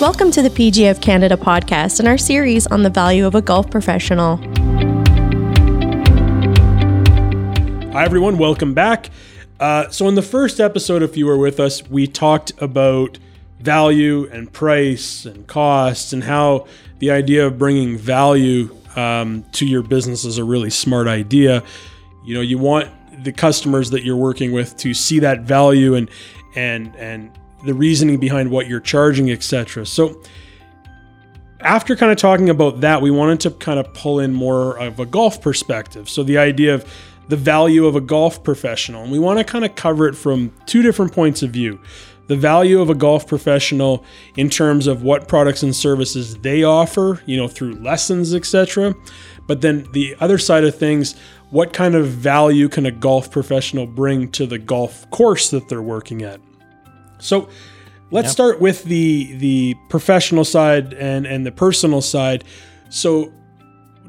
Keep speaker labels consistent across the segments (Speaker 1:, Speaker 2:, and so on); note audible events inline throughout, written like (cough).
Speaker 1: Welcome to the PGA Canada podcast and our series on the value of a golf professional.
Speaker 2: Hi, everyone. Welcome back. Uh, so, in the first episode, if you were with us, we talked about value and price and costs and how the idea of bringing value um, to your business is a really smart idea. You know, you want the customers that you're working with to see that value and and and the reasoning behind what you're charging, etc. So after kind of talking about that, we wanted to kind of pull in more of a golf perspective. So the idea of the value of a golf professional, and we want to kind of cover it from two different points of view. The value of a golf professional in terms of what products and services they offer, you know, through lessons, etc. But then the other side of things, what kind of value can a golf professional bring to the golf course that they're working at? So let's yep. start with the the professional side and and the personal side. So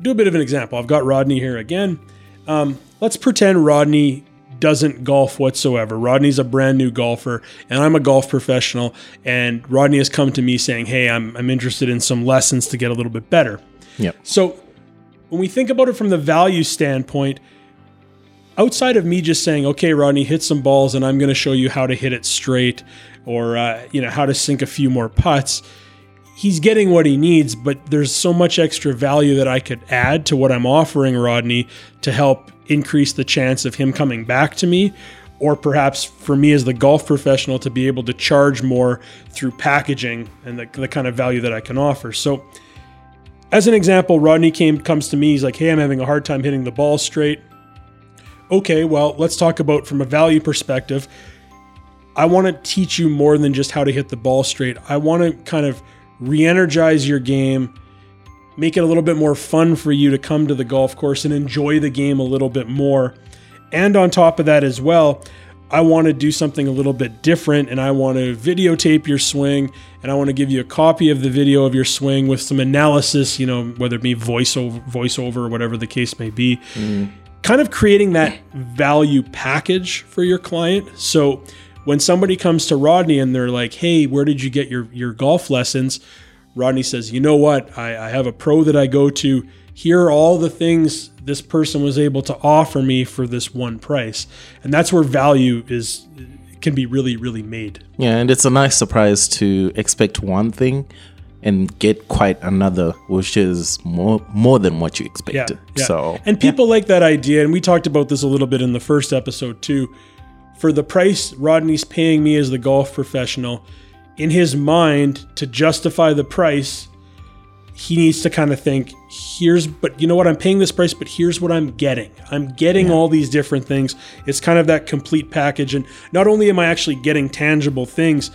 Speaker 2: do a bit of an example. I've got Rodney here again. Um, let's pretend Rodney doesn't golf whatsoever. Rodney's a brand new golfer, and I'm a golf professional. And Rodney has come to me saying, "Hey, I'm I'm interested in some lessons to get a little bit better."
Speaker 3: Yep.
Speaker 2: So when we think about it from the value standpoint, outside of me just saying, okay, Rodney, hit some balls and I'm going to show you how to hit it straight or, uh, you know, how to sink a few more putts, he's getting what he needs, but there's so much extra value that I could add to what I'm offering Rodney to help increase the chance of him coming back to me. Or perhaps for me as the golf professional to be able to charge more through packaging and the, the kind of value that I can offer. So, as an example, Rodney came comes to me. He's like, "Hey, I'm having a hard time hitting the ball straight okay, well, let's talk about from a value perspective. I want to teach you more than just how to hit the ball straight. I want to kind of re energize your game, make it a little bit more fun for you to come to the golf course and enjoy the game a little bit more. And on top of that, as well, I want to do something a little bit different and I want to videotape your swing and I want to give you a copy of the video of your swing with some analysis, you know, whether it be voiceover, voiceover or whatever the case may be. Mm kind of creating that value package for your client. So when somebody comes to Rodney and they're like, "Hey, where did you get your your golf lessons?" Rodney says, "You know what? I, I have a pro that I go to. Here are all the things this person was able to offer me for this one price." And that's where value is can be really really made.
Speaker 3: Yeah, and it's a nice surprise to expect one thing and get quite another, which is more more than what you expected. Yeah, yeah. So
Speaker 2: and people yeah. like that idea, and we talked about this a little bit in the first episode too. For the price Rodney's paying me as the golf professional, in his mind, to justify the price, he needs to kind of think, here's, but you know what, I'm paying this price, but here's what I'm getting. I'm getting yeah. all these different things. It's kind of that complete package. And not only am I actually getting tangible things,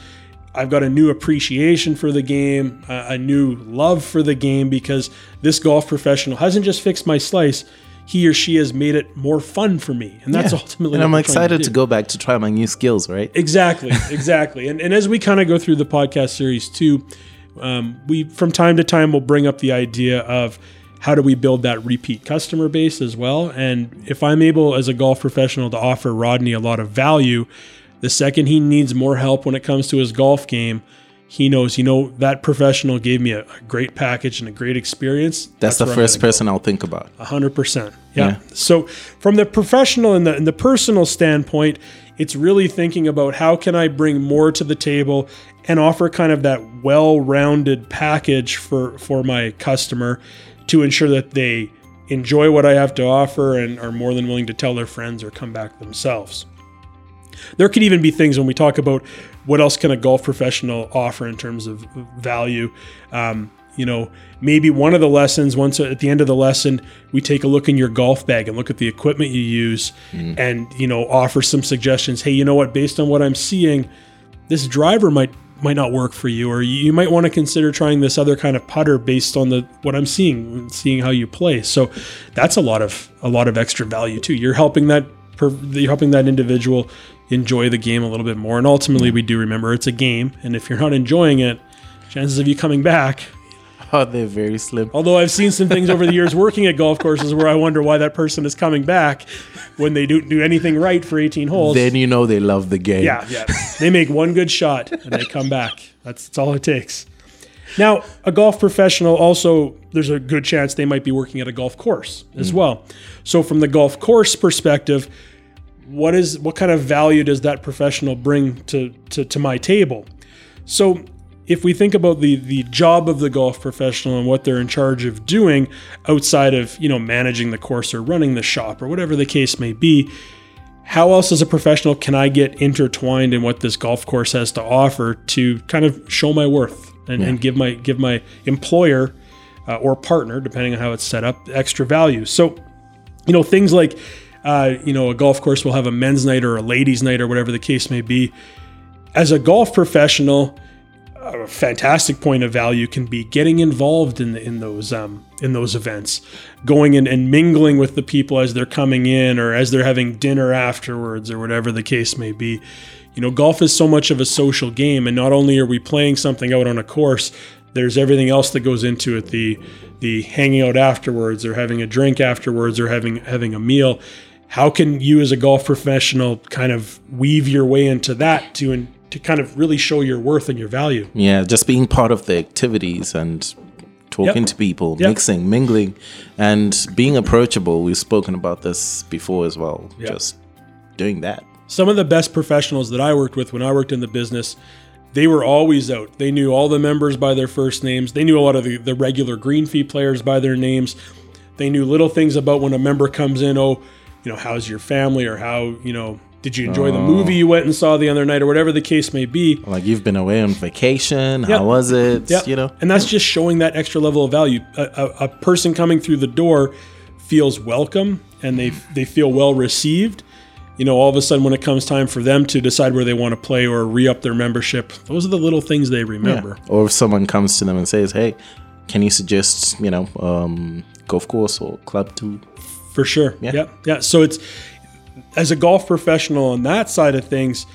Speaker 2: I've got a new appreciation for the game, a new love for the game because this golf professional hasn't just fixed my slice. He or she has made it more fun for me, and that's yeah. ultimately.
Speaker 3: And I'm excited to, to, go back to try my new skills. Right?
Speaker 2: Exactly, (laughs) exactly. and and as we kind of go through the podcast series too, um, we from time to time will bring up the idea of how do we build that repeat customer base as well. And if I'm able as a golf professional to offer Rodney a lot of value the second he needs more help when it comes to his golf game, he knows, you know, that professional gave me a, a great package and a great experience.
Speaker 3: That's, That's the first person go. I'll think about.
Speaker 2: A hundred percent. Yeah. So from the professional and the, and the personal standpoint, it's really thinking about how can I bring more to the table and offer kind of that well-rounded package for, for my customer to ensure that they enjoy what I have to offer and are more than willing to tell their friends or come back themselves. There could even be things when we talk about what else can a golf professional offer in terms of value. Um, you know, maybe one of the lessons, once at the end of the lesson, we take a look in your golf bag and look at the equipment you use mm. and, you know, offer some suggestions. Hey, you know what, based on what I'm seeing, this driver might might not work for you or you might want to consider trying this other kind of putter based on the what I'm seeing seeing how you play. So that's a lot of a lot of extra value too. You're helping that you're helping that individual enjoy the game a little bit more. And ultimately, we do remember it's a game, and if you're not enjoying it, chances of you coming back. (laughs)
Speaker 3: Oh, they're very slim.
Speaker 2: Although I've seen some things over the years working at golf courses where I wonder why that person is coming back when they don't do anything right for 18 holes.
Speaker 3: Then you know they love the game.
Speaker 2: Yeah, yeah. They make one good shot and they come back. That's, that's all it takes. Now, a golf professional also, there's a good chance they might be working at a golf course as mm. well. So, from the golf course perspective, what is what kind of value does that professional bring to to, to my table? So, if we think about the the job of the golf professional and what they're in charge of doing outside of you know managing the course or running the shop or whatever the case may be how else as a professional can i get intertwined in what this golf course has to offer to kind of show my worth and, and give my give my employer uh, or partner depending on how it's set up extra value so you know things like uh, you know a golf course will have a men's night or a ladies night or whatever the case may be as a golf professional a fantastic point of value can be getting involved in in those um, in those events, going in and mingling with the people as they're coming in or as they're having dinner afterwards or whatever the case may be. You know, golf is so much of a social game, and not only are we playing something out on a course, there's everything else that goes into it the the hanging out afterwards or having a drink afterwards or having having a meal. How can you as a golf professional kind of weave your way into that to to kind of really show your worth and your value.
Speaker 3: Yeah, just being part of the activities and talking
Speaker 2: Yep.
Speaker 3: to people,
Speaker 2: Yep.
Speaker 3: mixing, mingling, and being approachable. We've spoken about this before as well.
Speaker 2: Yep.
Speaker 3: Just doing that.
Speaker 2: Some of the best professionals that I worked with when I worked in the business, they were always out. They knew all the members by their first names. They knew a lot of the, the regular green fee players by their names. They knew little things about when a member comes in, oh, you know, how's your family or how, you know, did you enjoy the movie you went and saw the other night or whatever the case may be.
Speaker 3: Like you've been away on vacation.
Speaker 2: Yep.
Speaker 3: How was it?
Speaker 2: Yeah.
Speaker 3: You know.
Speaker 2: and that's just showing that extra level of value. A, a, a person coming through the door feels welcome and they they feel well received. You know, all of a sudden when it comes time for them to decide where they want to play or re-up their membership, those are the little things they remember.
Speaker 3: Or if someone comes to them and says, "Hey, can you suggest you know um, golf course or club to?"
Speaker 2: For sure.
Speaker 3: Yeah.
Speaker 2: Yeah. Yeah. So it's as a golf professional on that side of things,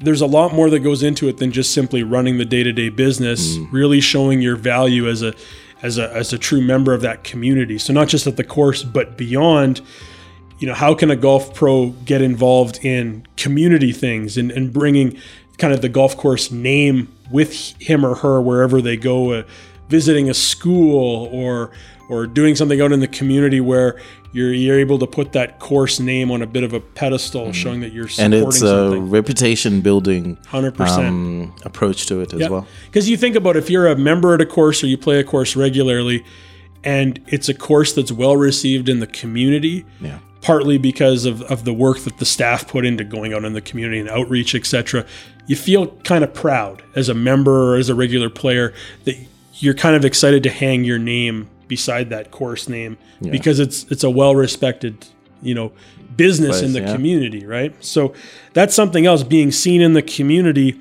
Speaker 2: there's a lot more that goes into it than just simply running the day-to-day business, really showing your value as a as a as a true member of that community. So not just at the course but beyond you know, how can a golf pro get involved in community things and, and bringing kind of the golf course name with him or her wherever they go, uh, visiting a school or or doing something out in the community where you're you're able to put that course name on a bit of a pedestal, showing that you're
Speaker 3: And it's a
Speaker 2: something.
Speaker 3: reputation building
Speaker 2: Hundred percent.
Speaker 3: um, approach to it as well.
Speaker 2: Because you think about if you're a member at a course or you play a course regularly, and it's a course that's well received in the community,
Speaker 3: Yeah.
Speaker 2: partly because of, of the work that the staff put into going out in the community and outreach, etc. You feel kind of proud as a member or as a regular player that you're kind of excited to hang your name beside that course name because it's it's a well respected you know business in the
Speaker 3: yeah.
Speaker 2: community, right? So that's something else. Being seen in the community,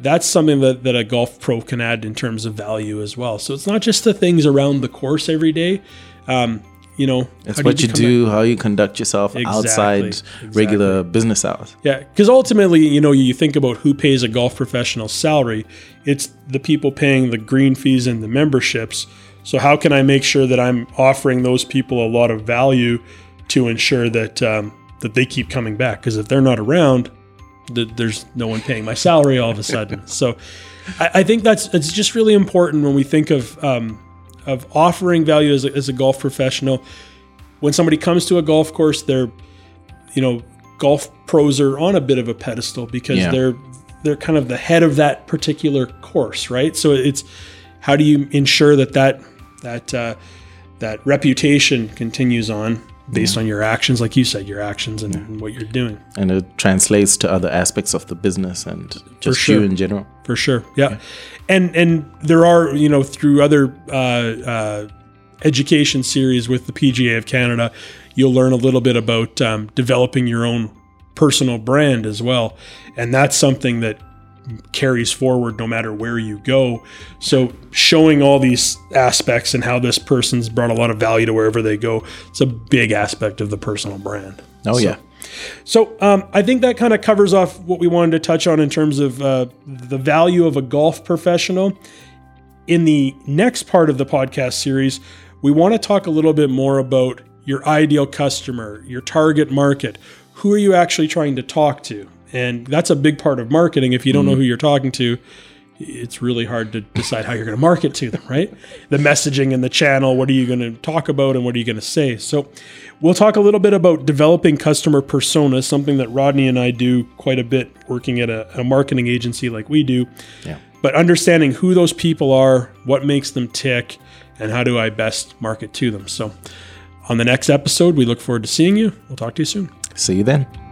Speaker 2: that's something that, that a golf pro can add in terms of value as well. So it's not just the things around the course every day. Um, you know,
Speaker 3: It's what you
Speaker 2: become
Speaker 3: do, how you conduct yourself outside
Speaker 2: Exactly,
Speaker 3: regular business hours.
Speaker 2: Yeah, because ultimately, you know, you think about who pays a golf professional salary. It's the people paying the green fees and the memberships. So how can I make sure that I'm offering those people a lot of value to ensure that um, that they keep coming back? Because if they're not around, th- there's no one paying my salary all of a sudden. (laughs) so I, I think that's it's just really important when we think of um, of offering value as a, as a golf professional. When somebody comes to a golf course, they're you know, golf pros are on a bit of a pedestal because
Speaker 3: Yeah.
Speaker 2: they're they're kind of the head of that particular course, right? So it's how do you ensure that that that uh, that reputation continues on based on your actions, like you said, your actions and, and what you're doing.
Speaker 3: And it translates to other aspects of the business and just
Speaker 2: sure.
Speaker 3: you in general.
Speaker 2: for sure. Yeah. And and there are you know through other uh, uh, education series with the PGA of Canada, you'll learn a little bit about um, developing your own personal brand as well, and that's something that carries forward no matter where you go. So showing all these aspects and how this person's brought a lot of value to wherever they go, it's a big aspect of the personal brand.
Speaker 3: Oh,
Speaker 2: So-
Speaker 3: yeah.
Speaker 2: so um, I think that kind of covers off what we wanted to touch on in terms of uh, the value of a golf professional. In the next part of the podcast series, we want to talk a little bit more about your ideal customer, your target market. Who are you actually trying to talk to? And that's a big part of marketing. If you don't know mm-hmm. who you're talking to, it's really hard to decide how you're going to market to them, right? The messaging and the channel, what are you going to talk about and what are you going to say? So, we'll talk a little bit about developing customer personas, something that Rodney and I do quite a bit working at a, a marketing agency like we do.
Speaker 3: Yeah.
Speaker 2: But understanding who those people are, what makes them tick, and how do I best market to them. So, on the next episode, we look forward to seeing you. We'll talk to you soon.
Speaker 3: See you then.